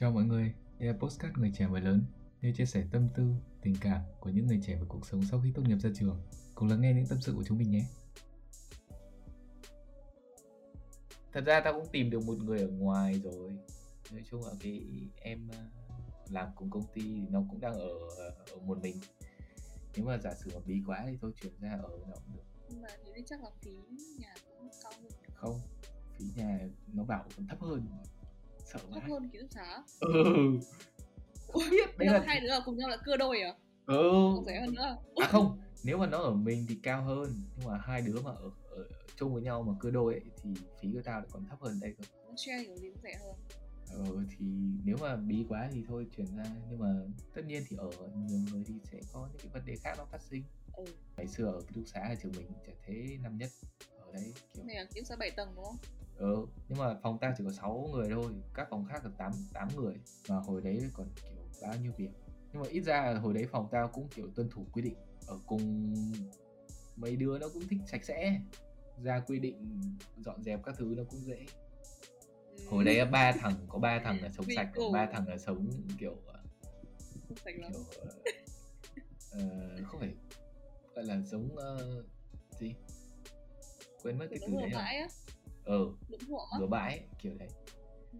Chào mọi người, đây là Postcard Người Trẻ Người Lớn. Nơi chia sẻ tâm tư, tình cảm của những người trẻ về cuộc sống sau khi tốt nghiệp ra trường. Cùng lắng nghe những tâm sự của chúng mình nhé. Thật ra tao cũng tìm được một người ở ngoài rồi. Nói chung là cái em ờ, làm cùng công ty thì nó cũng đang ở, ở một mình. Nếu mà giả sử mà bí quá thì thôi chuyển ra ở nó cũng được. Nhưng mà thế thì chắc là phí nhà cũng cao hơn. Không, phí nhà nó bảo còn thấp hơn Sợ thấp hơn ký túc xá Ừ. Không biết, đấy là hai đứa ở cùng nhau là cưa đôi à? Ừ. Không rẻ hơn nữa. À không nếu mà nó ở mình thì cao hơn nhưng mà hai đứa mà ở, ở, chung với nhau mà cưa đôi ấy, thì phí của tao lại còn thấp hơn đây cơ. Share kiểu gì cũng rẻ hơn. Ừ, thì nếu mà bí quá thì thôi chuyển ra nhưng mà tất nhiên thì ở nhiều người thì sẽ có những cái vấn đề khác nó phát sinh. Ừ. Ngày xưa ở ký túc xá ở trường mình chả thế năm nhất ở đấy kiểu này là ký túc xá 7 tầng đúng không ừ nhưng mà phòng tao chỉ có 6 người thôi các phòng khác là 8, 8 người và hồi đấy còn kiểu bao nhiêu việc. Nhưng mà ít ra hồi đấy phòng tao cũng kiểu tuân thủ quy định ở cùng mấy đứa nó cũng thích sạch sẽ ra quy định dọn dẹp các thứ nó cũng dễ. Ừ. hồi đấy ba thằng có ba thằng là sống sạch còn ba thằng là sống kiểu không sạch lắm. kiểu ờ, ờ, không phải gọi là giống ờ, gì? Quên mất cái từ đấy rồi ờ á. Bừa bãi kiểu đấy Ừ.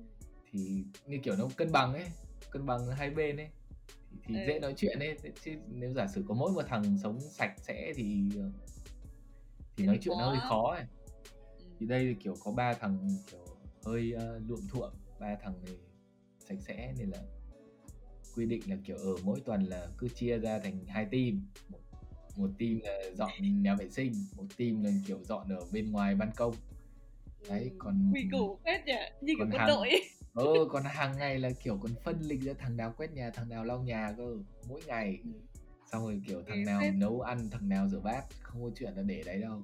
thì như kiểu nó cân bằng ấy cân bằng hai bên ấy. Thì, thì Ừ. dễ nói chuyện ấy chứ nếu giả sử có mỗi một thằng sống sạch sẽ thì ờ, thì nói chuyện nó hơi khó ấy. Ừ. thì đây thì kiểu có ba thằng kiểu hơi uh, luộm thuộm ba thằng này sạch sẽ nên là quy định là kiểu ở mỗi tuần là cứ chia ra thành hai team. Một, một team là dọn nhà vệ sinh một team là kiểu dọn ở bên ngoài ban công đấy còn quy củ phết nhỉ? Như kiểu còn quân hàng- đội ừ còn hàng ngày là kiểu còn phân lịch ra thằng nào quét nhà thằng nào lau nhà cơ mỗi ngày. Ừ. xong rồi kiểu thằng nào nấu ăn thằng nào rửa bát không có chuyện là để đấy đâu.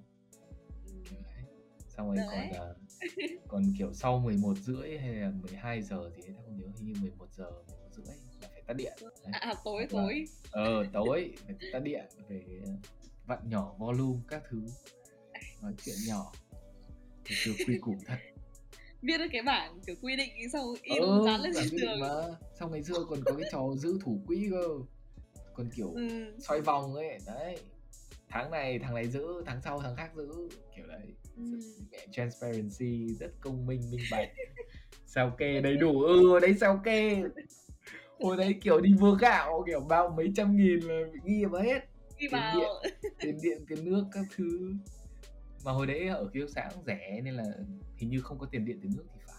Kiểu đấy. Xong rồi Đấy. còn ờ, còn kiểu sau 11 rưỡi hay là 12 giờ thì tao không nhớ hình như 11 giờ 11 rưỡi là phải tắt điện. Đấy. à, à tối Hoặc là- tối. ờ tối phải tắt điện về vặn nhỏ volume các thứ. Nói chuyện nhỏ chưa quy củ thật. Viết được cái bảng kiểu quy định xong in ừ, dán lên bản trên tường. mà. Xong ngày xưa còn có cái trò giữ thủ quỹ cơ. Còn kiểu ừ. xoay vòng ấy đấy. Tháng này thằng này giữ tháng sau thằng khác giữ. Kiểu đấy. Ừ. mẹ transparency rất công minh minh bạch. Sao kê đầy đủ? Ừ đấy sao kê? Hồi đấy kiểu đi mua gạo kiểu bao mấy trăm nghìn là ghi vào hết. Đi Tiền vào. tiền điện tiền nước các thứ mà hồi đấy ở ký túc xá cũng rẻ nên là hình như không có tiền điện tiền nước thì phải.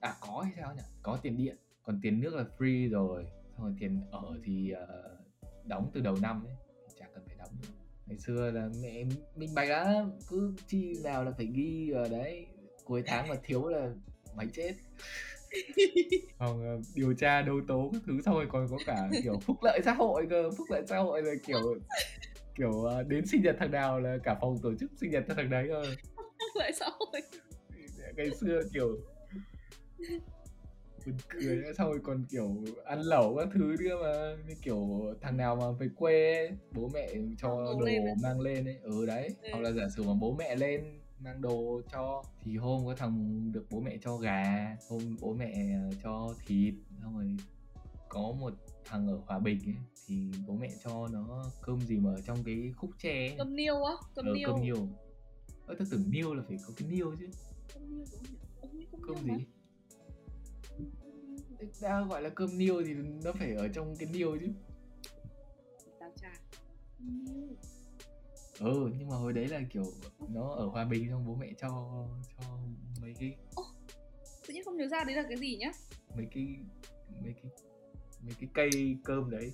À có hay sao nhỉ? Có tiền điện còn tiền nước là free rồi. Xong rồi tiền ở thì uh, đóng từ đầu năm ấy chả cần phải đóng nữa. Ngày xưa là mẹ minh bạch lắm cứ chi nào là phải ghi ở đấy. Cuối tháng mà thiếu là mày chết. Còn uh, ờ, điều tra đấu tố các thứ xong rồi còn có cả kiểu phúc lợi xã hội cơ phúc lợi xã hội là kiểu kiểu ờ, đến sinh nhật thằng nào là cả phòng tổ chức sinh nhật cho thằng đấy cơ lại xã hội ngày xưa kiểu buồn cười ấy. xong rồi còn kiểu ăn lẩu các thứ nữa mà như kiểu thằng nào mà về quê ấy, bố mẹ cho Mang đồ lên ấy. mang lên ấy ừ đấy Ừ. hoặc là giả sử mà bố mẹ lên mang đồ cho thì hôm có thằng được bố mẹ cho gà hôm bố mẹ cho thịt xong rồi có một thằng ở hòa bình ấy thì bố mẹ cho nó cơm gì mà ở trong cái khúc tre ấy. cơm niêu á cơm ờ, niêu cơm niêu. ơ tao tưởng niêu là phải có cái niêu chứ. Cơm niêu cơm cơm niêu gì? đã gọi là cơm niêu thì nó phải ở trong cái niêu chứ. Tao tra. Cơm niêu. Ừ nhưng mà hồi đấy là kiểu nó ở hòa bình xong bố mẹ cho cho mấy cái tự nhiên không nhớ ra đấy là cái gì nhá? Mấy cái mấy cái mấy cái cây cơm đấy.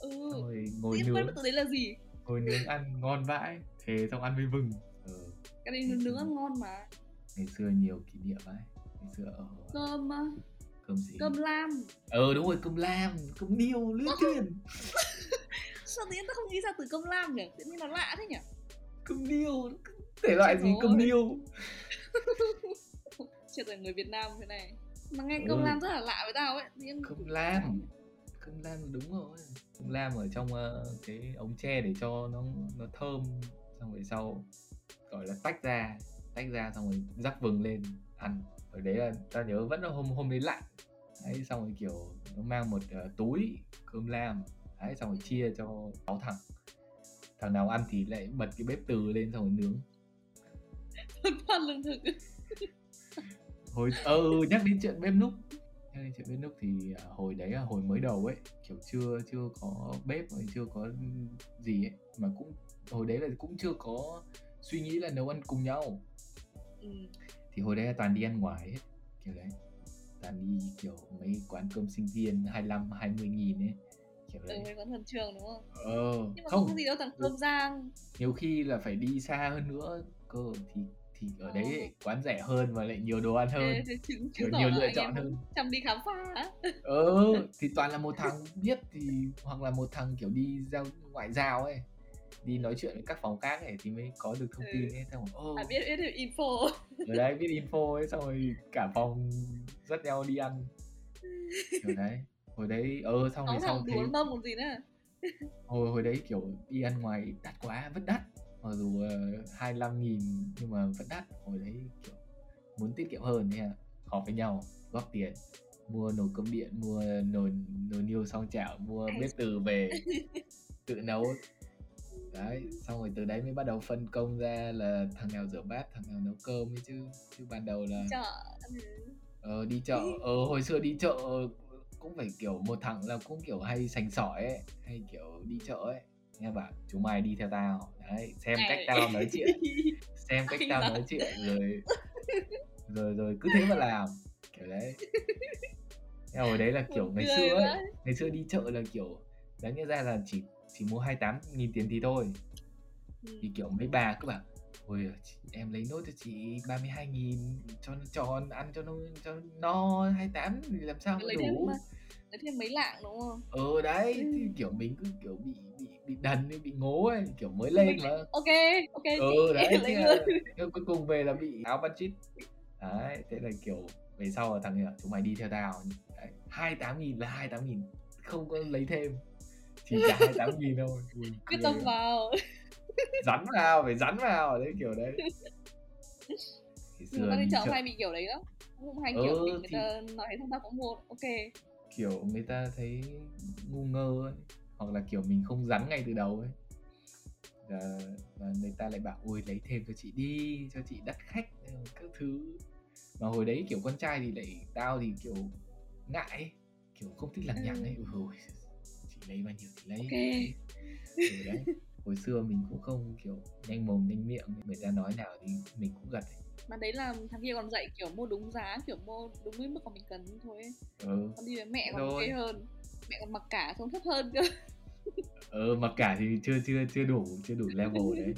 Ừ. Rồi ngồi quên nướng. đấy là gì? Ngồi nướng ăn ngon vãi thề xong ăn với vừng. Ừ. cái đấy nướng nướng ăn ngon mà. Ngày xưa nhiều kỷ niệm vãi. Ngày xưa ở cơm á, cơm gì? cơm lam. Ờ đúng rồi cơm lam cơm niêu lưỡi truyền sao tự nhiên tao không nghĩ ra từ cơm lam nhỉ? Tự nhiên nó lạ thế nhỉ? Cơm niêu thể loại gì cơm niêu? Chưa thành người Việt Nam thế này mà nghe cơm Ừ. lam rất là lạ với tao ấy nhiên cơm lam. Cơm lam đúng rồi. Cơm lam ở trong ờ, cái ống tre để cho nó nó thơm xong rồi sau gọi là tách ra tách ra xong rồi rắc vừng lên ăn. Ở đấy là ta nhớ vẫn là hôm hôm đấy lạnh. Đấy xong rồi kiểu nó mang một uh, túi cơm lam. Đấy xong rồi chia cho sáu thằng. Thằng nào ăn thì lại bật cái bếp từ lên xong rồi nướng. Phát lương thực hồi ừ, nhắc đến chuyện bếp núc. Nhắc đến chuyện bếp núc thì à, hồi đấy là hồi mới đầu ấy kiểu chưa chưa có bếp rồi chưa có gì ấy mà cũng hồi đấy là cũng chưa có suy nghĩ là nấu ăn cùng nhau. Ừ. thì hồi đấy là toàn đi ăn ngoài hết kiểu đấy. Toàn đi kiểu mấy quán cơm sinh viên 25 20 nghìn ấy kiểu ừ, đấy. mấy quán thần trường đúng không? Ờ nhưng mà không, không. có gì đâu thằng cơm rang. Nhiều khi là phải đi xa hơn nữa cơ thì thì ở đấy lại quán rẻ hơn và lại nhiều đồ ăn hơn. Ê, thế chứng chứng nhiều lựa chọn hơn. chăm đi khám phá. Ờ thì toàn là một thằng biết thì hoặc là một thằng kiểu đi giao ngoại giao ấy đi nói chuyện với các phòng khác ấy thì mới có được thông Ừ. tin ấy. Xong rồi ô. À biết biết được info. Ở đấy biết info ấy xong rồi cả phòng dắt nhau đi ăn. Kiểu đấy hồi đấy ờ xong rồi thấy đuổi mâm còn gì nữa. Hồi hồi đấy kiểu đi ăn ngoài đắt quá vẫn đắt mặc dù uh, 25 nghìn nhưng mà vẫn đắt. Hồi đấy kiểu muốn tiết kiệm hơn là họp với nhau góp tiền mua nồi cơm điện mua nồi nồi niêu xong chảo mua bếp từ về tự nấu. Đấy xong rồi từ đấy mới bắt đầu phân công ra là thằng nào rửa bát thằng nào nấu cơm ấy chứ. Chứ ban đầu là chợ ờ, đi chợ. Ờ, hồi xưa đi chợ cũng phải kiểu một thằng là cũng kiểu hay sành sỏi ấy hay kiểu đi chợ ấy nghe bảo chúng mày đi theo tao. Đấy xem cách tao nói chuyện. Xem cách tao nói chuyện rồi rồi rồi cứ thế mà làm. Kiểu đấy. Thế hồi đấy là kiểu ngày xưa ấy ngày xưa đi chợ là kiểu đáng nhẽ ra là chỉ chỉ mua 28 nghìn tiền thì thôi. Ừ. thì kiểu mấy bà cứ bảo ôi em lấy nốt cho chị 32 nghìn cho nó tròn ăn cho nó cho nó no 28 thì làm sao lấy thêm đủ. mà lấy thêm mấy lạng đúng không? Ờ đấy Ừ. thì kiểu mình cứ kiểu bị bị bị đần ấy, bị ngố ấy kiểu mới lên mà. Ok ok ừ đấy luôn là, thế cuối cùng về là bị áo budget đấy thế là kiểu về sau là thằng này chúng mày đi theo tao. Đấy, 28 nghìn là 28 nghìn không có lấy thêm. Chỉ trả 28 nghìn thôi quyết tâm vào. Rắn vào phải rắn vào đấy kiểu đấy. Nhưng xưa đi chợ chợ. hay bị kiểu đấy lắm. Cũng hay Ừ, kiểu bị người thì- ta nói thế xong ta cũng mua ok. Kiểu người ta thấy ngu ngơ ấy hoặc là kiểu mình không rắn ngay từ đầu ấy và, và người ta lại bảo ui lấy thêm cho chị đi cho chị đắt khách các thứ mà hồi đấy kiểu con trai thì lại tao thì kiểu ngại ấy, kiểu không thích lằng nhằng ấy Ừ. ôi, chị lấy bao nhiêu thì lấy Ok. ừ, đấy hồi xưa mình cũng không kiểu nhanh mồm nhanh miệng người ta nói nào thì mình cũng gật ấy. mà đấy là thằng kia còn dạy kiểu mua đúng giá kiểu mua đúng cái mức mà mình cần thôi ừ còn đi với mẹ còn Rồi. ok hơn mẹ còn mặc cả xong thấp hơn cơ. Ờ mặc cả thì chưa chưa chưa đủ chưa đủ level đấy.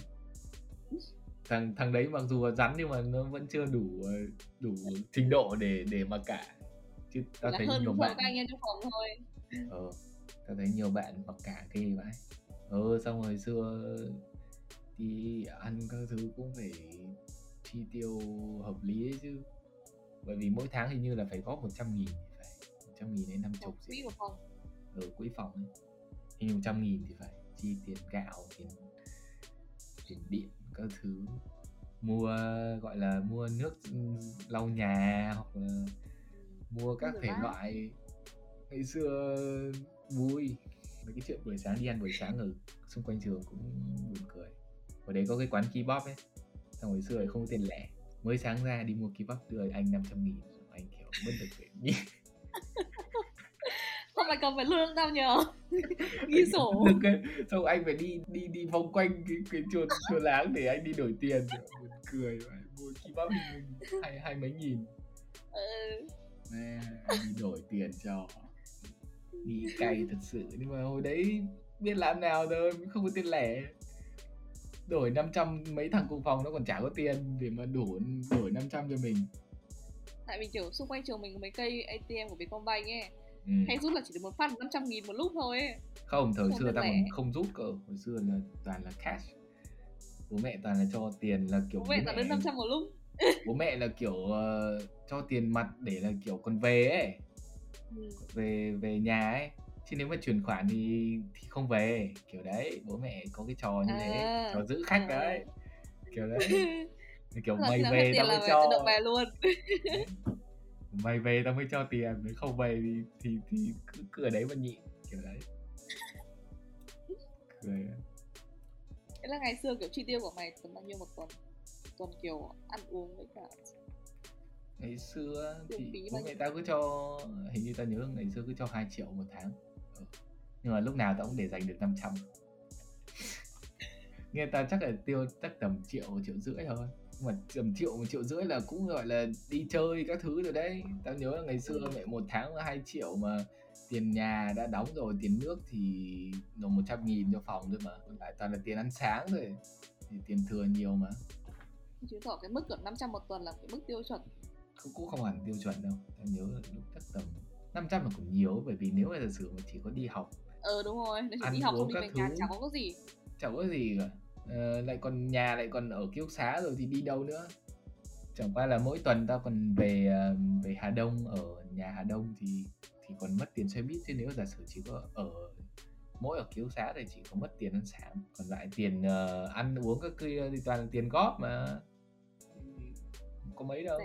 Thằng thằng đấy mặc dù là rắn nhưng mà nó vẫn chưa đủ ờ, đủ trình độ để để mặc cả. Chứ tao thấy hơn nhiều bạn các anh em trong phòng thôi. Ờ tao thấy nhiều bạn mặc cả ghê vậy ờ xong rồi xưa đi ăn các thứ cũng phải chi tiêu hợp lý ấy chứ. Bởi vì mỗi tháng hình như là phải góp 100 nghìn phải. 100 nghìn đến 50 Một gì. quỹ một phòng ở quỹ phòng ấy. Hình như 100 nghìn thì phải chi tiền gạo tiền tiền điện các thứ. Mua gọi là mua nước lau nhà hoặc là mua các thể loại ngày xưa vui. Mấy cái chuyện buổi sáng đi ăn buổi sáng ở xung quanh trường cũng buồn cười. Ở đấy có cái quán kebab ấy. Xong hồi xưa không có tiền lẻ. Mới sáng ra đi mua kebab đưa anh 500 nghìn. Anh kiểu mất được cái nghĩ không phải cầm phải lương tao nhờ. Ghi sổ. Xong anh phải đi đi đi vòng quanh cái cái chuột chuột láng để anh đi đổi tiền. Buồn cười mua kebab hình như hai hai mấy nghìn. Ừ. Anh đi đổi tiền cho. Nghĩ cay thật sự. Nhưng mà hồi đấy biết làm nào thôi không có tiền lẻ. Đổi 500 mấy thằng cùng phòng nó còn chả có tiền để mà đủ đổi 500 cho mình. Tại vì kiểu xung quanh trường mình có mấy cây ATM của Vietcombank ấy ừ. hay rút là chỉ được một phát 500 nghìn một lúc thôi ấy. Không thời xưa lẻ. còn không rút cơ. Hồi xưa là toàn là cash. Bố mẹ toàn là cho tiền là kiểu bố mẹ là đến 500 một lúc. Bố mẹ là kiểu ờ, cho tiền mặt để là kiểu còn về ấy. Ừ. về về nhà ấy. Chứ nếu mà chuyển khoản thì thì không về. Kiểu đấy bố mẹ có cái trò như thế. À. trò giữ khách À. đấy. Kiểu đấy. Kiểu mày về tao mới cho. về luôn mày về tao mới cho tiền nếu không về thì thì thì cứ, ở đấy mà nhịn kiểu đấy cười. Thế là ngày xưa kiểu chi tiêu của mày tầm bao nhiêu một tuần? Tuần kiểu ăn uống với cả ngày xưa thì bố mẹ tao cứ cho hình như tao nhớ ngày xưa cứ cho 2 triệu một tháng ừ. nhưng mà lúc nào tao cũng để dành được 500 nghe tao chắc là tiêu chắc tầm triệu triệu rưỡi thôi mà tầm triệu một triệu rưỡi là cũng gọi là đi chơi các thứ rồi đấy. Tao nhớ là ngày xưa mẹ một tháng là 2 triệu mà tiền nhà đã đóng rồi tiền nước thì nộp 100 nghìn cho phòng thôi mà. Lại toàn là tiền ăn sáng thôi thì tiền thừa nhiều mà. Chứng tỏ cái mức kiểu 500 một tuần là cái mức tiêu chuẩn. Cũng cũng không hẳn tiêu chuẩn đâu. Tao nhớ là lúc chắc tầm 500 là cũng nhiều bởi vì nếu mà giả sử mà chỉ có đi học Ờ đúng rồi, nếu chỉ đi học xong các về nhà chẳng có cái gì. Chẳng có gì cả ờ, lại còn nhà lại còn ở ký túc xá rồi thì đi đâu nữa? Chẳng qua là mỗi tuần tao còn về ờ, về Hà Đông ở nhà Hà Đông thì thì còn mất tiền xe buýt. Chứ nếu giả sử chỉ có ở mỗi ở túc xá thì chỉ có mất tiền ăn sáng còn lại tiền ờ, ăn uống các kia thì toàn là tiền góp mà. Không có mấy đâu.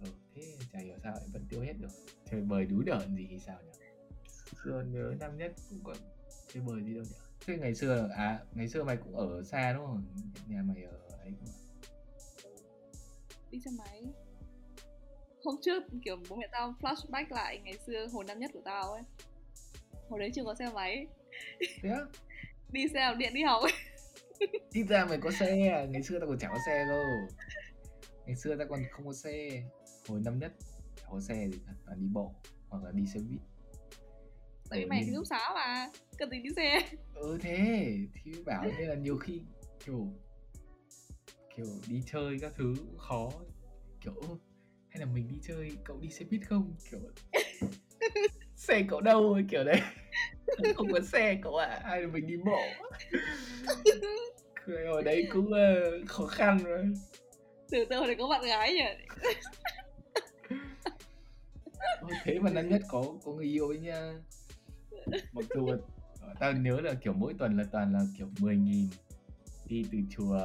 Ừ, thế chả hiểu sao lại vẫn tiêu hết được. Chơi bời đú đợn gì thì sao nhỉ xưa nhớ năm nhất cũng còn chơi bời gì đâu nhỉ thế ngày xưa à ngày xưa mày cũng ở xa đúng không? Nhà mày ở ấy đi xe máy. Hôm trước kiểu bố mẹ tao flashback lại ngày xưa hồi năm nhất của tao ấy. Hồi đấy chưa có xe máy. Thế á? Đi xe đạp điện đi học. Ấy ít ra mày có xe à? ngày xưa tao còn chẳng có xe cơ ngày xưa tao còn không có xe. Hồi năm nhất chẳng có xe gì cả toàn đi bộ hoặc là đi xe buýt tại vì Ừ, mày nhưng- ký xá mà cần gì đi xe. Ừ thế. Thì bảo nên là nhiều khi kiểu kiểu đi chơi các thứ cũng khó. Kiểu "Ơ, hay là mình đi chơi cậu đi xe buýt không? Kiểu xe cậu đâu? Ấy, kiểu đấy. Không có xe cậu ạ à. hay là mình đi bộ? Cười hồi đấy cũng ờ, khó khăn rồi. Từ từ hồi đấy có bạn gái nhỉ? Thế mà năm nhất có có người yêu ấy nha mặc dù là- tao nhớ là kiểu mỗi tuần là toàn là kiểu 10 nghìn đi từ chùa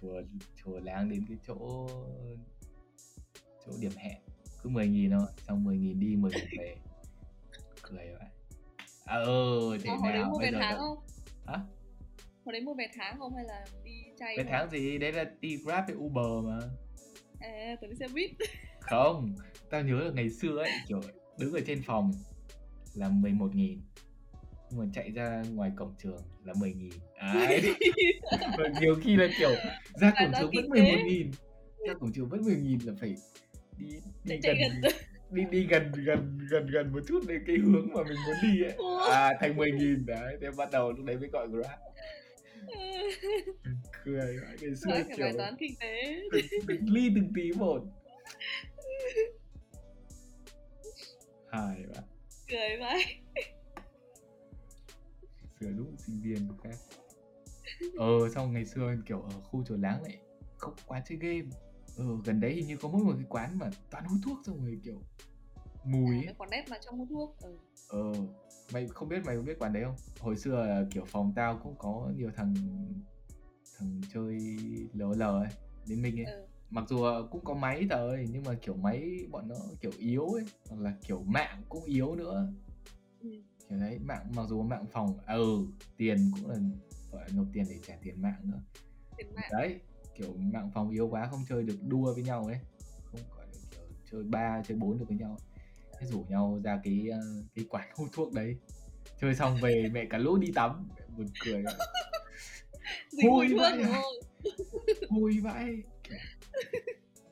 chùa chùa láng đến cái chỗ chỗ điểm hẹn. Cứ 10 nghìn thôi xong 10 nghìn đi 10 nghìn về. Cười vậy. À, ừ thế Mà nào bây vé giờ tháng không? Hả? Hồi đấy mua vé tháng không hay là đi chay thôi? tháng gì? Đấy là đi grab hay uber mà. À đi xe buýt. Không tao nhớ là ngày xưa ấy kiểu đứng ở trên phòng là 11 nghìn. Nhưng mà chạy ra ngoài cổng trường là 10 nghìn. Và nhiều khi là kiểu ra cổng trường vẫn kinh 11 tế. nghìn. Ra cổng trường vẫn 10 nghìn là phải đi đi chạy gần gần đi đi gần gần gần gần một chút đến cái hướng mà mình muốn đi ấy. À thành 10 nghìn. Đấy thế bắt đầu lúc đấy mới gọi grab. Cười vãi. ngày xưa nói cái kiểu bài toán kinh tế. Từng, từng ly từng tí một. Hài vậy cười vậy. Xưa đúng sinh viên khác ờ xong ngày xưa kiểu ở khu chùa láng lại không quán chơi game. Ờ gần đấy hình như có mỗi một cái quán mà toàn hút thuốc xong rồi kiểu mùi à, quán nét mà trong hút thuốc ừ. ờ mày không biết mày có biết quán đấy không? Hồi xưa kiểu phòng tao cũng có nhiều thằng thằng chơi lờ lờ ấy đến mình ấy. Ừ. mặc dù là cũng có máy rồi nhưng mà kiểu máy bọn nó kiểu yếu ấy hoặc là kiểu mạng cũng yếu nữa. Ừ. kiểu đấy mạng mặc dù mạng phòng à, ừ tiền cũng là gọi nộp tiền để trả tiền mạng nữa. Tiền mạng. Đấy kiểu mạng phòng yếu quá không chơi được đua với nhau ấy. Không gọi là kiểu chơi ba chơi bốn được với nhau. Thế rủ nhau ra cái ờ, cái quán hút thuốc đấy. Chơi xong về mẹ cả lũ đi tắm. Mẹ buồn cười. Thuốc vậy à? vui vãi. Kiểu,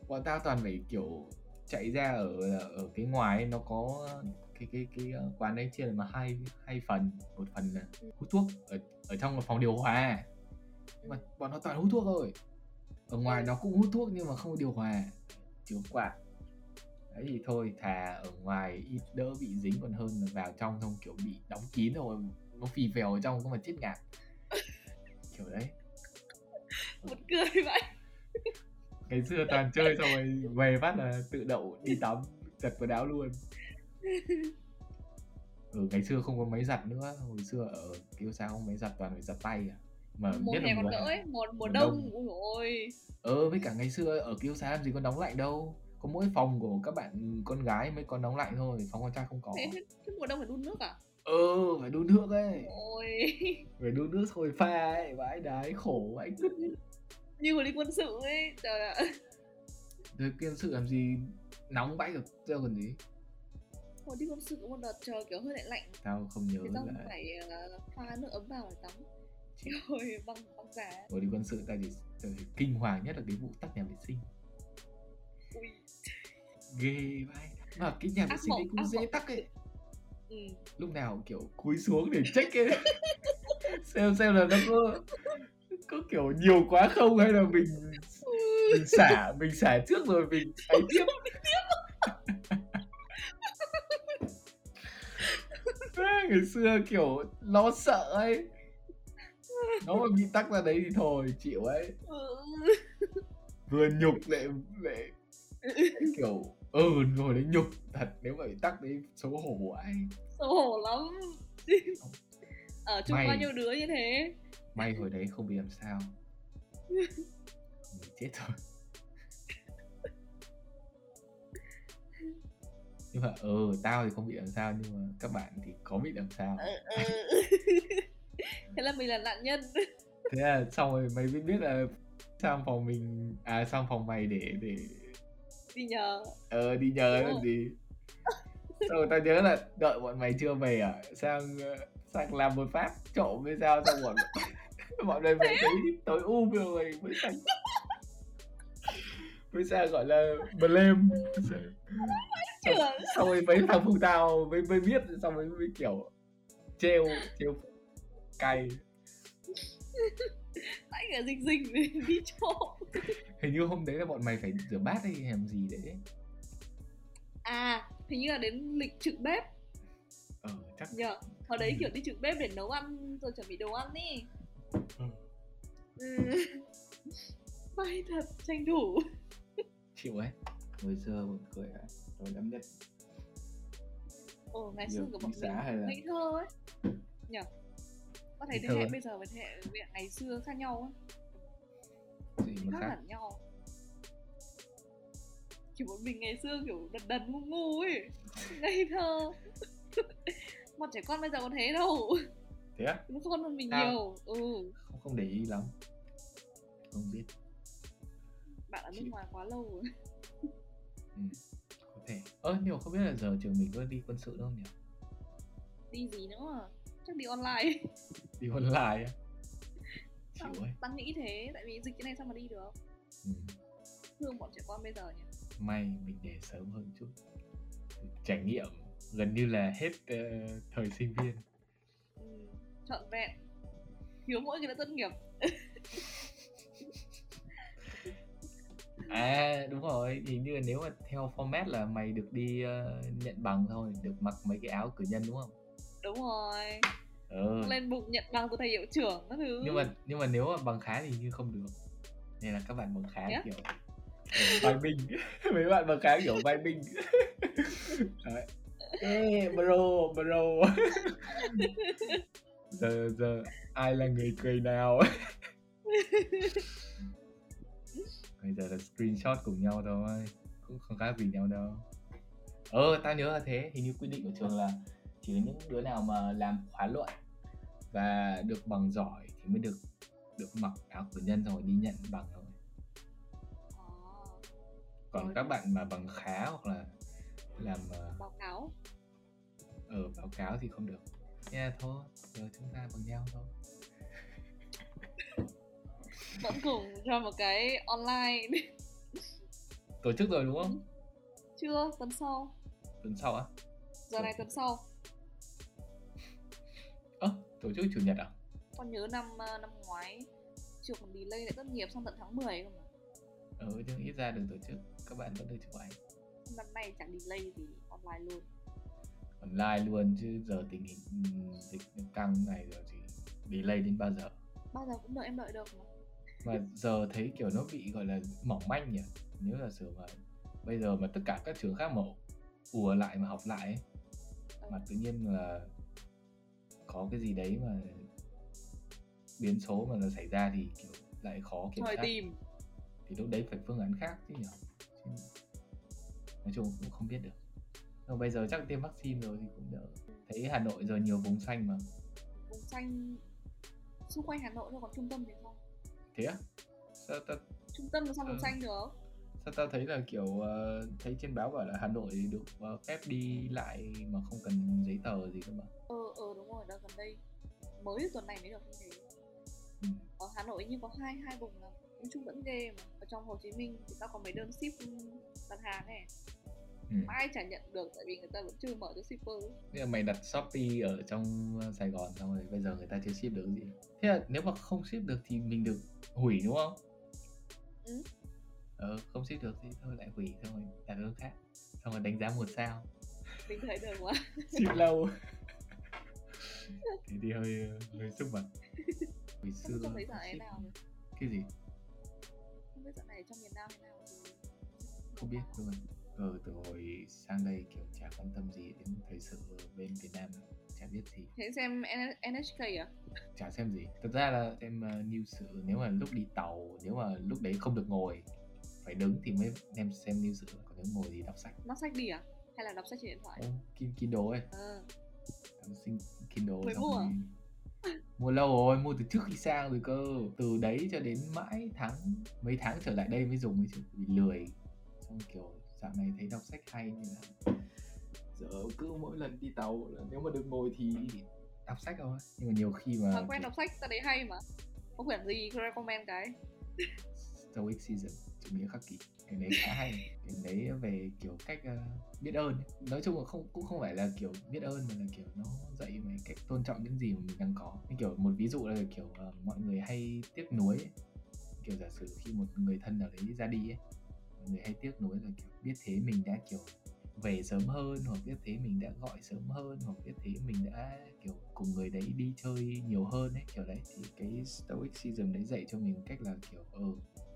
bọn tao toàn phải kiểu chạy ra ở ở cái ngoài ấy, nó có cái cái cái ờ, quán đấy chia làm mà hai hai phần. Một phần là hút thuốc ở ở trong là phòng điều hòa. Mà bọn nó toàn hút thuốc thôi. Ở ngoài Ừ. nó cũng hút thuốc nhưng mà không điều hòa. Có quạt đấy thì thôi thà ở ngoài ít đỡ bị dính còn hơn là vào trong xong kiểu bị đóng kín rồi nó phì phèo ở trong có mà chết ngạt. Kiểu đấy. Một cười vậy ngày xưa toàn chơi xong rồi về phát là tự đậu đi tắm giặt quần áo luôn. Ừ ngày xưa không có máy giặt nữa. Hồi xưa ở kêu sao không máy giặt toàn phải giặt tay à. Mà mùa nhất hè là còn mùa đỡ hè ấy mùa, mùa đông đông. ôi ờ với cả ngày xưa ở kêu sao làm gì có nóng lạnh đâu. Có mỗi phòng của các bạn con gái mới có nóng lạnh thôi phòng con trai không có. Thế, thế, thế mùa đông phải đun nước à? Ừ phải đun nước ấy. Ôi. Phải đun nước thôi pha ấy vãi đái khổ vãi như mà đi quân sự ấy trời ạ. Rồi quân sự làm gì nóng vãi được giờ còn gì hồi đi quân sự có một đợt trời kiểu hơi lạnh lạnh. Tao không nhớ thế xong là phải uh, pha nước ấm vào để tắm. Rồi băng băng giá. Hồi đi quân sự tao chỉ, tao chỉ kinh hoàng nhất là cái vụ tắt nhà vệ sinh. Ui. Ghê vai mà cái nhà vệ sinh đấy cũng dễ mộng. tắc ấy. Ừ. lúc nào kiểu cúi xuống để check ấy. Xem xem là nó có có kiểu nhiều quá không? Hay là mình mình xả mình xả trước rồi mình ấy tiếp? ngày xưa kiểu lo sợ ấy. Nó mà bị tắc ra đấy thì thôi chịu ấy. Ừ. vừa nhục lại lại kiểu ừ ngồi đấy nhục thật nếu mà bị tắc đấy xấu hổ ấy. Xấu hổ lắm. Ở chung May. bao nhiêu đứa như thế may hồi đấy không bị làm sao. Bị chết rồi. Nhưng mà ừ tao thì không bị làm sao nhưng mà các bạn thì có bị làm sao. Ừ, ừ. thế là mình là nạn nhân. Thế là xong rồi mày mới biết là sang phòng mình à sang phòng mày để để đi nhờ. Ờ đi nhờ làm gì? Rồi tao nhớ là đợi bọn mày chưa về à? Sang ờ, sang làm một phát trộm hay sao? Xong bọn bọn mày về thấy tối um rồi mới sang mới sang gọi là blame. Xong, xong rồi mấy thằng phụ tao mới mới biết xong rồi mới kiểu trêu trêu cay. Tại cả dịch dịch đi trộm hình như hôm đấy là bọn mày phải rửa bát hay làm gì đấy. À hình như là đến lịch trực bếp. Ờ chắc nhờ hồi đấy kiểu đi trực bếp để nấu ăn rồi chuẩn bị đồ ăn đi Ừ. ừ. may thật tranh thủ. Chịu ấy. Hồi xưa buồn cười à rồi lắm nhất. Ồ ngày xưa của bọn mình hay là- ngây thơ ấy. Nhờ có thấy thế hệ ấy. bây giờ với thế hệ ngày xưa khác nhau ấy. Gì mà khác khác? hẳn nhau. Chỉ bọn mình ngày xưa kiểu đần đần ngu ngu ấy. Ngây thơ. Bọn trẻ con bây giờ có thế đâu thế á? Khôn hơn mình Sao? nhiều ừ. Không không để ý lắm. Không biết. Bạn ở nước ngoài quá lâu rồi. Có thể. Ơ nhưng mà không biết là giờ trường mình có đi quân sự đâu nhỉ? Đi gì nữa? Chắc đi online. Đi online á? Chịu Tao, ấy. tao nghĩ thế? Tại vì dịch cái này sao mà đi được? Ừ. thương bọn trẻ con bây giờ nhỉ? May mình để sớm hơn chút. Trải nghiệm gần như là hết ờ, thời sinh viên. ừ, trọn vẹn. Thiếu mỗi cái đã tốt nghiệp. À đúng rồi. Hình như là nếu mà theo format là mày được đi ờ, nhận bằng thôi được mặc mấy cái áo cử nhân đúng không? Đúng rồi. Ừ. lên bục nhận bằng từ thầy hiệu trưởng các thứ. Nhưng mà nhưng mà nếu mà bằng khá thì như không được. Nên là các bạn bằng khá á? kiểu vai binh mấy bạn bằng khá kiểu vai binh Đấy. Ê, bro bro giờ giờ ai là người cười nào? Bây giờ là screenshot cùng nhau thôi cũng không khác gì nhau đâu. Ờ tao nhớ là thế hình như quy định của trường là chỉ những đứa nào mà làm khóa luận và được bằng giỏi thì mới được được mặc áo cử nhân rồi đi nhận bằng thôi. Ờ, còn các bạn mà bằng khá hoặc là làm ờ, báo cáo. ở báo cáo thì không được nha thôi giờ chúng ta bằng nhau thôi. Vẫn cùng cho một cái online. Tổ chức rồi đúng không? Chưa tuần sau. Tuần sau á? Giờ này tuần sau. Ơ tổ chức chủ nhật à? Con nhớ năm ờ, năm ngoái trường còn delay lại tốt nghiệp sang tận tháng 10 cơ mà ừ nhưng ít ra được tổ chức. Các bạn vẫn được chụp ảnh. Năm nay chẳng delay gì online luôn online luôn chứ giờ tình hình ừm, dịch căng này rồi thì delay đến bao giờ? Bao giờ cũng đợi em đợi được mà. Mà giờ thấy kiểu nó bị gọi là mỏng manh nhỉ? Nếu là sử mà bây giờ mà tất cả các trường khác mà ùa lại mà học lại ấy, mà tự nhiên là có cái gì đấy mà biến số mà nó xảy ra thì kiểu lại khó kiểm soát. tìm. Thì lúc đấy phải phương án khác chứ nhỉ? Nói chung cũng không biết được nhưng bây giờ chắc tiêm vaccine rồi thì cũng đỡ. Thấy Hà Nội giờ nhiều vùng xanh mà. Vùng xanh xung quanh Hà Nội thôi còn trung tâm thì không? Thế á? Sao ta trung tâm là sao vùng Ờ. xanh được? Sao ta thấy là kiểu ờ, thấy trên báo bảo là Hà Nội được ờ, phép đi lại mà không cần giấy tờ gì cơ mà. Ờ ờ đúng rồi đợt gần đây mới tuần này mới được như thế. Ừ. ở Hà Nội như có hai hai vùng là nói chung vẫn ghê mà. Ở trong Hồ Chí Minh thì tao có mấy đơn ship đặt hàng này Ừ. mãi chả nhận được tại vì người ta vẫn chưa mở cho shipper Thế là mày đặt Shopee ở trong ờ, Sài Gòn xong rồi bây giờ người ta chưa ship được gì. Thế là nếu mà không ship được thì mình được hủy đúng không? Ừ. Ờ, không ship được thì thôi lại hủy xong rồi đặt đơn khác. Xong rồi đánh giá một sao. Mình thấy được quá. Ship lâu. Thế thì hơi hơi sức mặt. Hồi xưa không thấy giải ship- nào Cái gì? không biết dạo này trong miền Nam thế nào thì Không biết luôn Ờ, từ hồi sang đây kiểu chả quan tâm gì đến thời sự bên Việt Nam Chả biết gì thế xem NHK à? Chả xem gì. Thực ra là xem uh, news sự nếu mà lúc đi tàu nếu mà lúc đấy không được ngồi phải đứng thì mới em xem news sự. Còn nếu ngồi thì đọc sách. Nó sách đi à? Hay là đọc sách trên điện thoại? Ô, Kin- Kindle ấy. Ờ. Tao xin Kindle Mới mua à? mua lâu rồi mua từ trước khi sang rồi cơ. Từ đấy cho đến mãi tháng mấy tháng trở lại đây mới dùng ấy chứ. Vì lười. Xong kiểu dạo này thấy đọc sách hay nên là giờ cứ mỗi lần đi tàu là nếu mà được ngồi thì đọc sách thôi nhưng mà nhiều khi mà thói quen đọc sách ta thấy hay mà. Có quyển gì cứ recommend cái. Stoic Season chủ nghĩa khắc kỷ. Cái đấy khá hay. Cái đấy về kiểu cách ờ, biết ơn nói chung là không cũng không phải là kiểu biết ơn mà là kiểu nó dạy về cách tôn trọng những gì mà mình đang có. Như kiểu một ví dụ là kiểu ờ, mọi người hay tiếc nuối ấy. kiểu giả sử khi một người thân nào đấy ra đi ấy mọi người hay tiếc nuối là, kiểu, biết thế mình đã, kiểu, về sớm hơn, hoặc biết thế mình đã gọi sớm hơn, hoặc biết thế mình đã, kiểu, cùng người đấy đi chơi nhiều hơn ấy, kiểu đấy. Thì cái stoic season đấy dạy cho mình cách là, kiểu ờ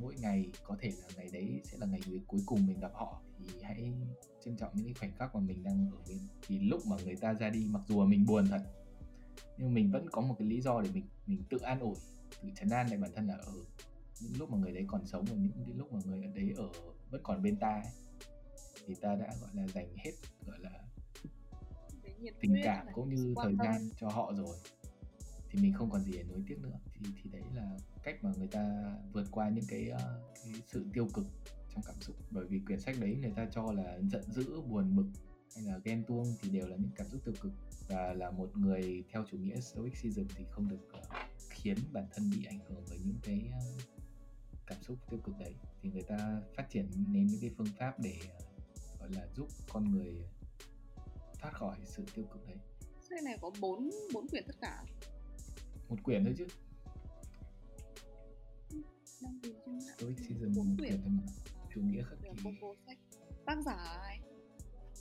mỗi ngày có thể là ngày đấy sẽ là ngày cuối cùng mình gặp họ. Thì hãy trân trọng những cái khoảnh khắc mà mình đang ở bên. Thì lúc mà người ta ra đi, mặc dù là mình buồn thật, nhưng mình vẫn có một cái lý do để mình mình tự an ủi, tự trấn an lại bản thân là ở những lúc mà người đấy còn sống và những cái lúc mà người ở đấy ở vẫn còn bên ta ấy, thì ta đã gọi là dành hết gọi là tình cảm cũng như thời tâm. gian cho họ rồi. Thì mình không còn gì để nuối tiếc nữa. Thì thì đấy là cách mà người ta vượt qua những cái, ờ, cái sự tiêu cực trong cảm xúc. Bởi vì quyển sách đấy người ta cho là giận dữ buồn bực hay là ghen tuông thì đều là những cảm xúc tiêu cực. Và là một người theo chủ nghĩa stoicism thì không được ờ, khiến bản thân bị ảnh hưởng bởi những cái ờ, cảm xúc tiêu cực đấy thì người ta phát triển nên những cái phương pháp để ờ, gọi là giúp con người thoát khỏi sự tiêu cực đấy. Sách này có bốn bốn quyển tất cả một quyển thôi chứ. Đang tìm trên mạng stoicism bốn một quyển. quyển thôi mà. Chủ nghĩa khắc kỷ. tác giả ai?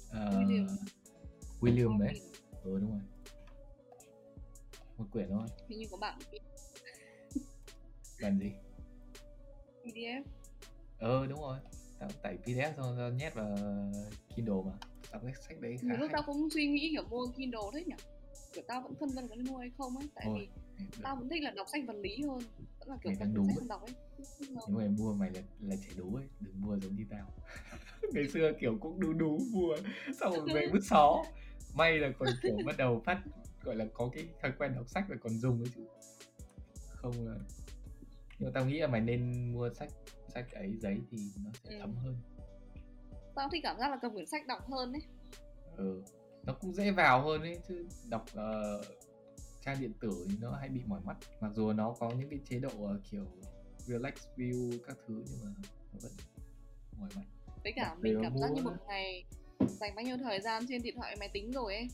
Ờ, William. William đấy. Ừ đúng rồi. Một quyển thôi. Hình như có bạn bản gì PDF ờ đúng rồi. Tao tải pdf xong tao nhét vào kindle mà. Đọc cái sách đấy khá lúc tao cũng suy nghĩ kiểu mua Kindle thế nhỉ? Kiểu tao vẫn phân vân có nên mua hay không ấy tại Thôi, vì tao vẫn thích là đọc sách vật lý hơn. Vẫn là kiểu Mày đang đúng sách đọc ấy. Nếu mày mua mày là là trẻ đú ấy. Đừng mua giống như tao. Ngày xưa kiểu cũng đú đú mua xong rồi về vứt xó. May là còn kiểu bắt đầu phát gọi là có cái thói quen đọc sách và còn dùng ấy chứ. Không là nhưng tao nghĩ là mày nên mua sách sách ấy giấy thì nó sẽ Ừ. thấm hơn. Tao thích cảm giác là cầm quyển sách đọc hơn ấy. Ừ. nó cũng dễ vào hơn ấy chứ đọc ờ, trang điện tử thì nó hay bị mỏi mắt. Mặc dù nó có những cái chế độ ờ, kiểu relax view các thứ nhưng mà nó vẫn mỏi mắt. Với cả Đọc mình cảm giác như một ngày dành bao nhiêu thời gian trên điện thoại máy tính rồi ấy.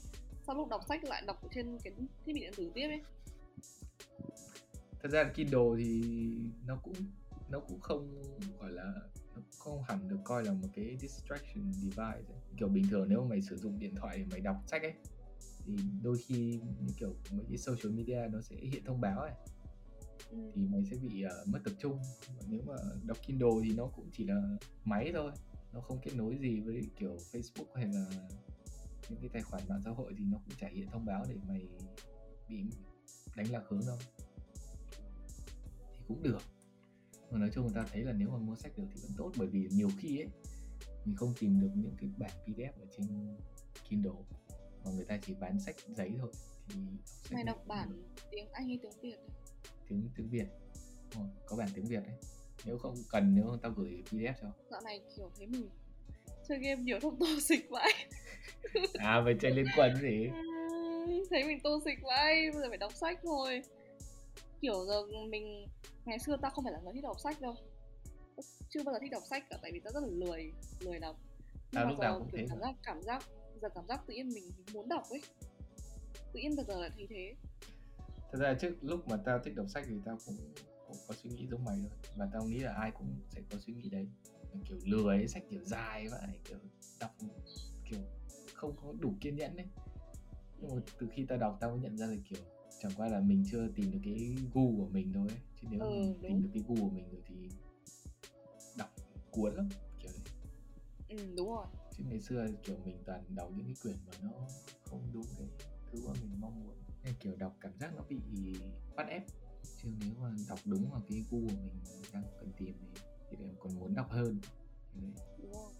Sau lúc đọc sách lại đọc trên cái thiết bị điện tử tiếp ấy thật ra là Kindle thì nó cũng nó cũng không gọi là nó không hẳn được coi là một cái distraction device ấy. kiểu bình thường nếu mà mày sử dụng điện thoại để mày đọc sách ấy thì đôi khi như kiểu mấy cái social media nó sẽ hiện thông báo ấy ừ. thì mày sẽ bị ờ, mất tập trung Còn nếu mà đọc Kindle thì nó cũng chỉ là máy thôi nó không kết nối gì với kiểu Facebook hay là những cái tài khoản mạng xã hội thì nó cũng chả hiện thông báo để mày bị đánh lạc hướng đâu cũng được. Mà nói chung người ta thấy là nếu mà mua sách được thì vẫn tốt bởi vì nhiều khi ấy mình không tìm được những cái bản PDF ở trên Kindle mà người ta chỉ bán sách giấy thôi thì sách mày đọc bản được. tiếng anh hay tiếng việt à? tiếng tiếng Việt. Rồi, có bản tiếng Việt đấy. Nếu không cần nếu không tao gửi PDF cho. Dạo này kiểu thấy mình chơi game nhiều thông tô xịch vãi. À vậy chơi liên quân gì? Thấy mình tô xịch vãi bây giờ phải đọc sách thôi kiểu giờ mình ngày xưa tao không phải là người thích đọc sách đâu. Chưa bao giờ thích đọc sách cả tại vì tao rất là lười lười đọc. Tao mà lúc nào giờ cũng kiểu thế cảm giác cảm giác giờ cảm giác tự nhiên mình muốn đọc ấy. Tự nhiên bây giờ lại thấy thế. Thật ra trước lúc mà tao thích đọc sách thì tao cũng cũng có suy nghĩ giống mày thôi. Và tao nghĩ là ai cũng sẽ có suy nghĩ đấy. Kiểu lười sách kiểu dài vậy kiểu đọc kiểu không có đủ kiên nhẫn đấy nhưng mà từ khi tao đọc tao mới nhận ra là kiểu chẳng qua là mình chưa tìm được cái gu của mình thôi ấy. chứ nếu Ừ, mình đúng. tìm được cái gu của mình rồi thì đọc cuốn lắm kiểu đấy ừ đúng rồi. Chứ ngày xưa kiểu mình toàn đọc những cái quyển mà nó không đúng cái thứ mà mình mong muốn. Nên kiểu đọc cảm giác nó bị bắt ép. Chứ nếu mà đọc đúng vào cái gu của mình đang cần tìm thì, thì em còn muốn đọc hơn. Đấy. đúng rồi.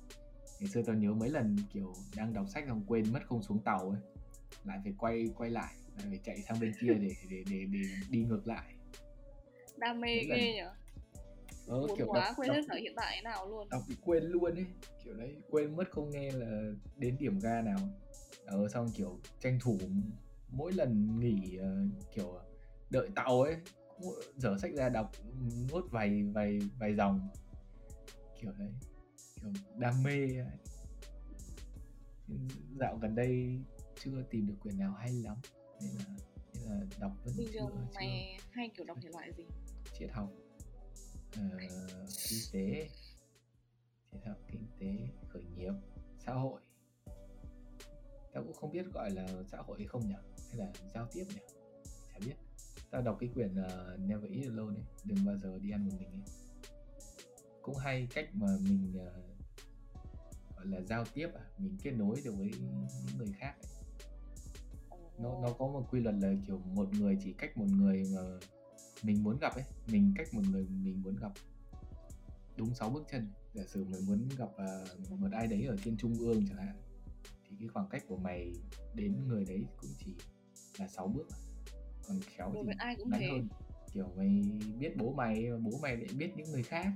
Ngày xưa tao nhớ mấy lần kiểu đang đọc sách xong quên mất không xuống tàu ấy lại phải quay quay lại phải chạy sang bên kia để để để, để đi ngược lại. Đam mê Mấy lần ghê nhở? Ờ, muốn kiểu quá đọc, quên đọc, hết cả hiện tại nào luôn. Đọc bị quên luôn ấy. Kiểu đấy quên mất không nghe là đến điểm ga nào. Ờ xong kiểu tranh thủ mỗi lần nghỉ ờ, kiểu đợi tàu ấy dở sách ra đọc nuốt vài vài vài dòng. Kiểu đấy kiểu đam mê ấy. dạo gần đây chưa tìm được quyển nào hay lắm nên là nên là đọc vẫn bình chưa thường chưa mày hay kiểu đọc thể loại gì? Triết học. Ờ, kinh tế. Triết học kinh tế khởi nghiệp xã hội. Tao cũng không biết gọi là xã hội không nhỉ? Hay là giao tiếp nhỉ? Chả biết. Tao đọc cái quyển uh, Never Eat Alone ấy đừng bao giờ đi ăn một mình ấy. Cũng hay cách mà mình ờ, gọi là giao tiếp à mình kết nối được với những người khác ấy. Nó nó có một quy luật là kiểu một người chỉ cách một người mà mình muốn gặp ấy mình cách một người mình muốn gặp đúng 6 bước chân. Giả sử mình muốn gặp à, một ai đấy ở trên trung ương chẳng hạn thì cái khoảng cách của mày đến người đấy cũng chỉ là 6 bước. Còn khéo thì ai cũng ngắn thế. hơn. Kiểu mày biết bố mày mà bố mày lại biết những người khác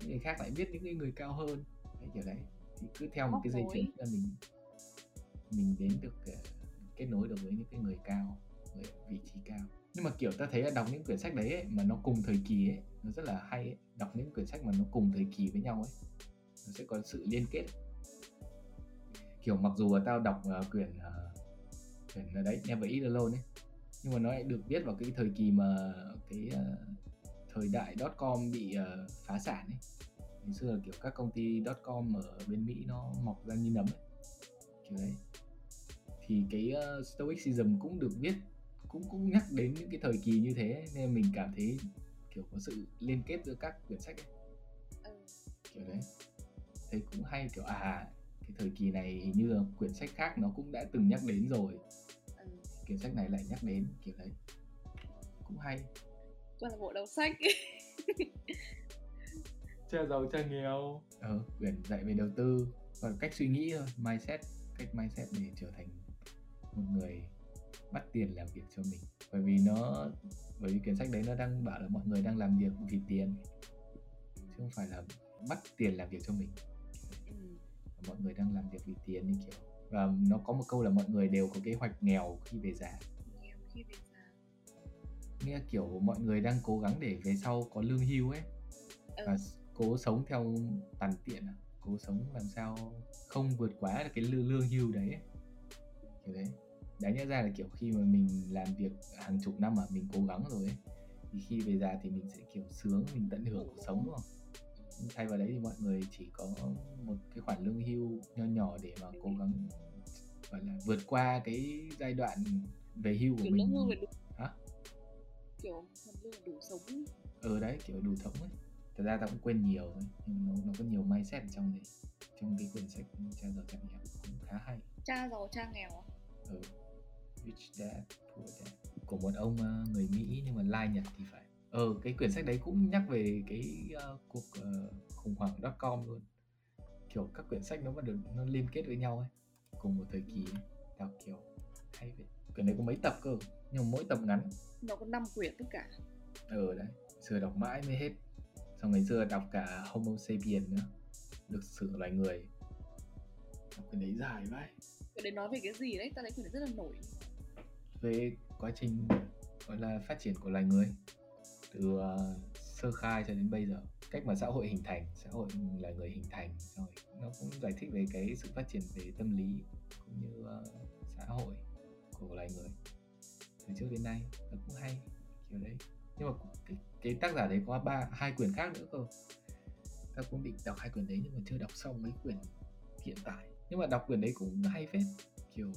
những người khác lại biết những cái người cao hơn. Đấy kiểu đấy. Thì cứ theo một Móc cái dây chuyền là mình mình đến được ờ, kết nối được với những cái người cao người ở vị trí cao. Nhưng mà kiểu ta thấy là đọc những quyển sách đấy ấy, mà nó cùng thời kỳ ấy nó rất là hay ấy. đọc những quyển sách mà nó cùng thời kỳ với nhau ấy nó sẽ có sự liên kết. Kiểu mặc dù là tao đọc uh, quyển uh, quyển ở đấy Never Eat Alone ấy nhưng mà nó lại được viết vào cái thời kỳ mà cái uh, thời đại dot com bị uh, phá sản ấy. Ngày xưa là kiểu các công ty dot com ở bên Mỹ nó mọc ra như nấm ấy kiểu đấy thì cái uh, stoicism cũng được viết cũng cũng nhắc đến những cái thời kỳ như thế nên mình cảm thấy kiểu có sự liên kết giữa các quyển sách ấy, ừ. kiểu đấy. Thấy cũng hay kiểu à cái thời kỳ này hình như là quyển sách khác nó cũng đã từng nhắc đến rồi. Ừ. quyển sách này lại nhắc đến kiểu đấy. Cũng hay. Câu lạc bộ đọc sách. Cha giàu cha nghèo ờ quyển dạy về đầu tư và cách suy nghĩ thôi mindset cách mindset để trở thành một người bắt tiền làm việc cho mình. Bởi vì nó bởi vì quyển sách đấy nó đang bảo là mọi người đang làm việc vì tiền. Chứ không phải là bắt tiền làm việc cho mình. Ừ. Mọi người đang làm việc vì tiền như kiểu. Và nó có một câu là mọi người đều có kế hoạch nghèo khi về già. Nghèo khi về già. Nghĩa là kiểu mọi người đang cố gắng để về sau có lương hưu ấy. Ừ. và cố sống theo tàn tiện à? Cố sống làm sao không vượt quá được cái lương, lương hưu đấy ấy. kiểu đấy đáng nhẽ ra là kiểu khi mà mình làm việc hàng chục năm mà mình cố gắng rồi ấy thì khi về già thì mình sẽ kiểu sướng mình tận hưởng cuộc sống đúng không? Thay vào đấy thì mọi người chỉ có một cái khoản lương hưu nho nhỏ để mà cố gắng gọi là vượt qua cái giai đoạn về hưu của kiểu mình. lương đủ. Hả? Kiểu lương đủ sống ờ đấy kiểu đủ sống ấy. Thật ra tao cũng quên nhiều thôi nhưng nó nó có nhiều mindset ở trong đấy trong cái quyển sách cha giàu cha nghèo cũng khá hay. Cha giàu cha nghèo à? ừ. Rich Dad Poor Dad của một ông ờ, người Mỹ nhưng mà lai Nhật thì phải. Ờ cái quyển sách đấy cũng nhắc về cái ờ, cuộc ờ, khủng hoảng dot com luôn. Kiểu các quyển sách nó mà được nó liên kết với nhau ấy cùng một thời kỳ ấy. đọc kiểu hay vậy. Quyển đấy có mấy tập cơ? Nhưng mà mỗi tập ngắn. Nó có 5 quyển tất cả. Ờ đấy. Xưa đọc mãi mới hết. Xong ngày xưa đọc cả Homo sapien nữa. Lịch sử loài người. Quyển đấy dài vậy cái đấy nói về cái gì đấy? Ta thấy quyển đấy rất là nổi về quá trình gọi là phát triển của loài người. Từ uh, sơ khai cho đến bây giờ. Cách mà xã hội hình thành xã hội là người hình thành rồi nó cũng giải thích về cái sự phát triển về tâm lý cũng như uh, xã hội của loài người. Từ trước đến nay nó cũng hay kiểu đấy. Nhưng mà cái, cái tác giả đấy có ba hai quyển khác nữa cơ. Ta cũng định đọc hai quyển đấy nhưng mà chưa đọc xong mấy quyển hiện tại. Nhưng mà đọc quyển đấy cũng hay phết kiểu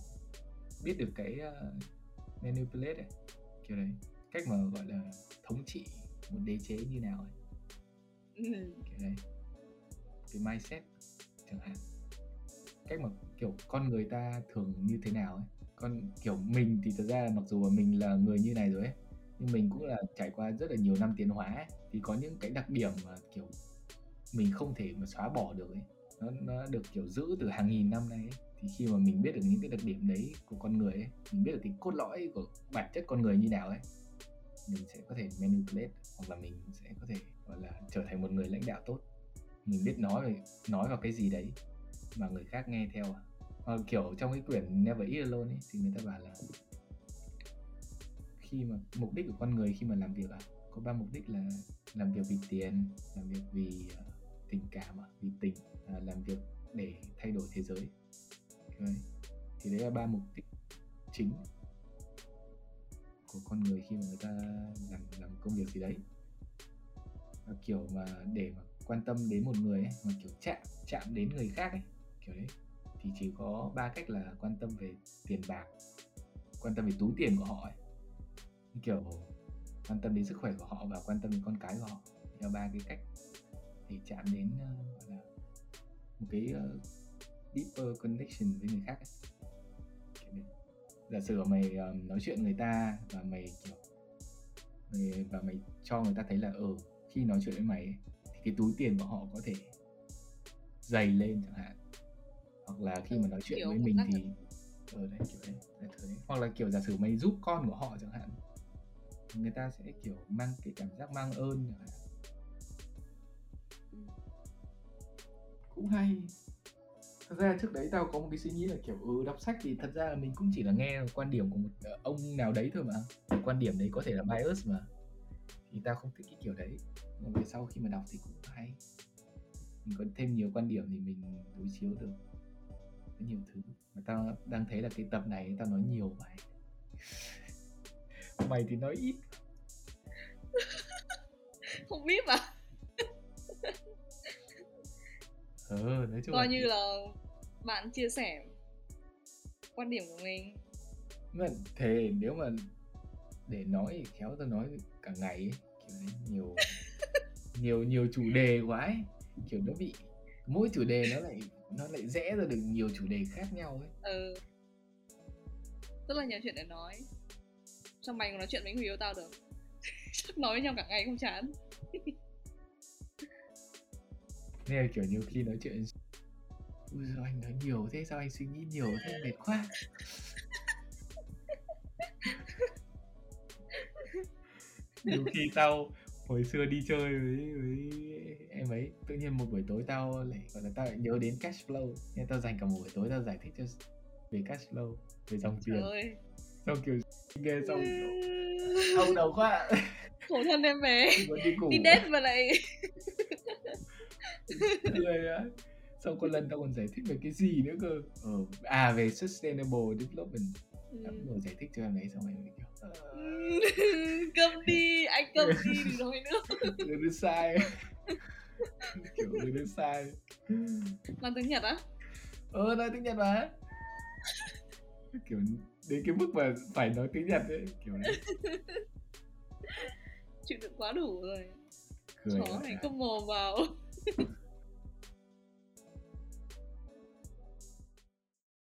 biết được cái uh, manipulate ấy kiểu đấy. Cách mà gọi là thống trị một đế chế như nào ấy. Ừ. kiểu đấy. Cái mindset chẳng hạn. Cách mà kiểu con người ta thường như thế nào ấy. Con kiểu mình thì thật ra mặc dù mình là người như này rồi ấy nhưng mình cũng là trải qua rất là nhiều năm tiến hóa ấy, thì có những cái đặc điểm mà kiểu mình không thể mà xóa bỏ được ấy. Nó nó được kiểu giữ từ hàng nghìn năm nay ấy thì khi mà mình biết được những cái đặc điểm đấy của con người ấy mình biết được cái cốt lõi của bản chất con người như nào ấy mình sẽ có thể manipulate hoặc là mình sẽ có thể gọi là trở thành một người lãnh đạo tốt. Mình biết nói về nói vào cái gì đấy mà người khác nghe theo. À hoặc kiểu trong cái quyển Never Eat Alone ấy thì người ta bảo là khi mà mục đích của con người khi mà làm việc à? Có ba mục đích là làm việc vì tiền làm việc vì uh, tình cảm à, vì tình à, làm việc để thay đổi thế giới đấy. thì đấy là ba mục đích chính của con người khi mà người ta làm làm công việc gì đấy. Và kiểu mà để mà quan tâm đến một người ấy, mà kiểu chạm chạm đến người khác ấy kiểu đấy. Thì chỉ có ba cách là quan tâm về tiền bạc quan tâm về túi tiền của họ ấy. Kiểu quan tâm đến sức khỏe của họ và quan tâm đến con cái của họ. Là ba cái cách để chạm đến uh, gọi là một cái uh, deeper connection với người khác ấy. giả sử mày uh, nói chuyện người ta và mày kiểu mày, và mày cho người ta thấy là ừ khi nói chuyện với mày ấy, thì cái túi tiền của họ có thể dày lên chẳng hạn. Hoặc là khi mà nói chuyện Kiểu với mình thì ở đấy kiểu đấy, là thế. hoặc là kiểu giả sử mày giúp con của họ chẳng hạn người ta sẽ kiểu mang cái cảm giác mang ơn chẳng hạn. Cũng hay thật ra trước đấy tao có một cái suy nghĩ là, kiểu ừ đọc sách thì thật ra là mình cũng chỉ là nghe quan điểm của một ờ, ông nào đấy thôi mà. Quan điểm đấy có thể là bias mà. Thì tao không thích cái kiểu đấy. Nhưng về sau khi mà đọc thì cũng hay. Mình có thêm nhiều quan điểm thì mình đối chiếu được có nhiều thứ. Mà tao đang thấy là cái tập này tao nói nhiều mày mày thì nói ít. Không biết mà ờ nói chung coi là như là bạn chia sẻ quan điểm của mình mà thề nếu mà để nói thì khéo tao nói cả ngày ấy. kiểu đấy nhiều nhiều nhiều chủ đề quá ấy. kiểu nó bị mỗi chủ đề nó lại nó lại rẽ ra được nhiều chủ đề khác nhau ấy ừ rất là nhiều chuyện để nói sao mày còn nói chuyện với người yêu tao được chắc nói với nhau cả ngày không chán nên là kiểu nhiều khi nói chuyện ui sao anh nói nhiều thế sao anh suy nghĩ nhiều thế mệt quá. Nhiều khi tao hồi xưa đi chơi với, với em ấy tự nhiên một buổi tối tao lại gọi là tao lại nhớ đến cash flow. Nên tao dành cả một buổi tối tao giải thích cho về cash flow về dòng tiền xong kiểu nghe xong kiểu đau đầu quá. Khổ thân em muốn đi đi date mà lại cười á. Xong có lần tao còn giải thích về cái gì nữa cơ. Ờ, à về sustainable development. Tao cũng vừa giải thích cho em ấy xong em kiểu câm đi anh câm đi đừng nói nữa. Ừ, nó sai. Kiểu ừ, nó sai. Bằng tiếng nhật á? Ờ nói tiếng nhật mà. Kiểu đến cái mức mà phải nói tiếng nhật ấy kiểu đấy. Chịu đựng quá đủ rồi. Cười chó này không mồm vào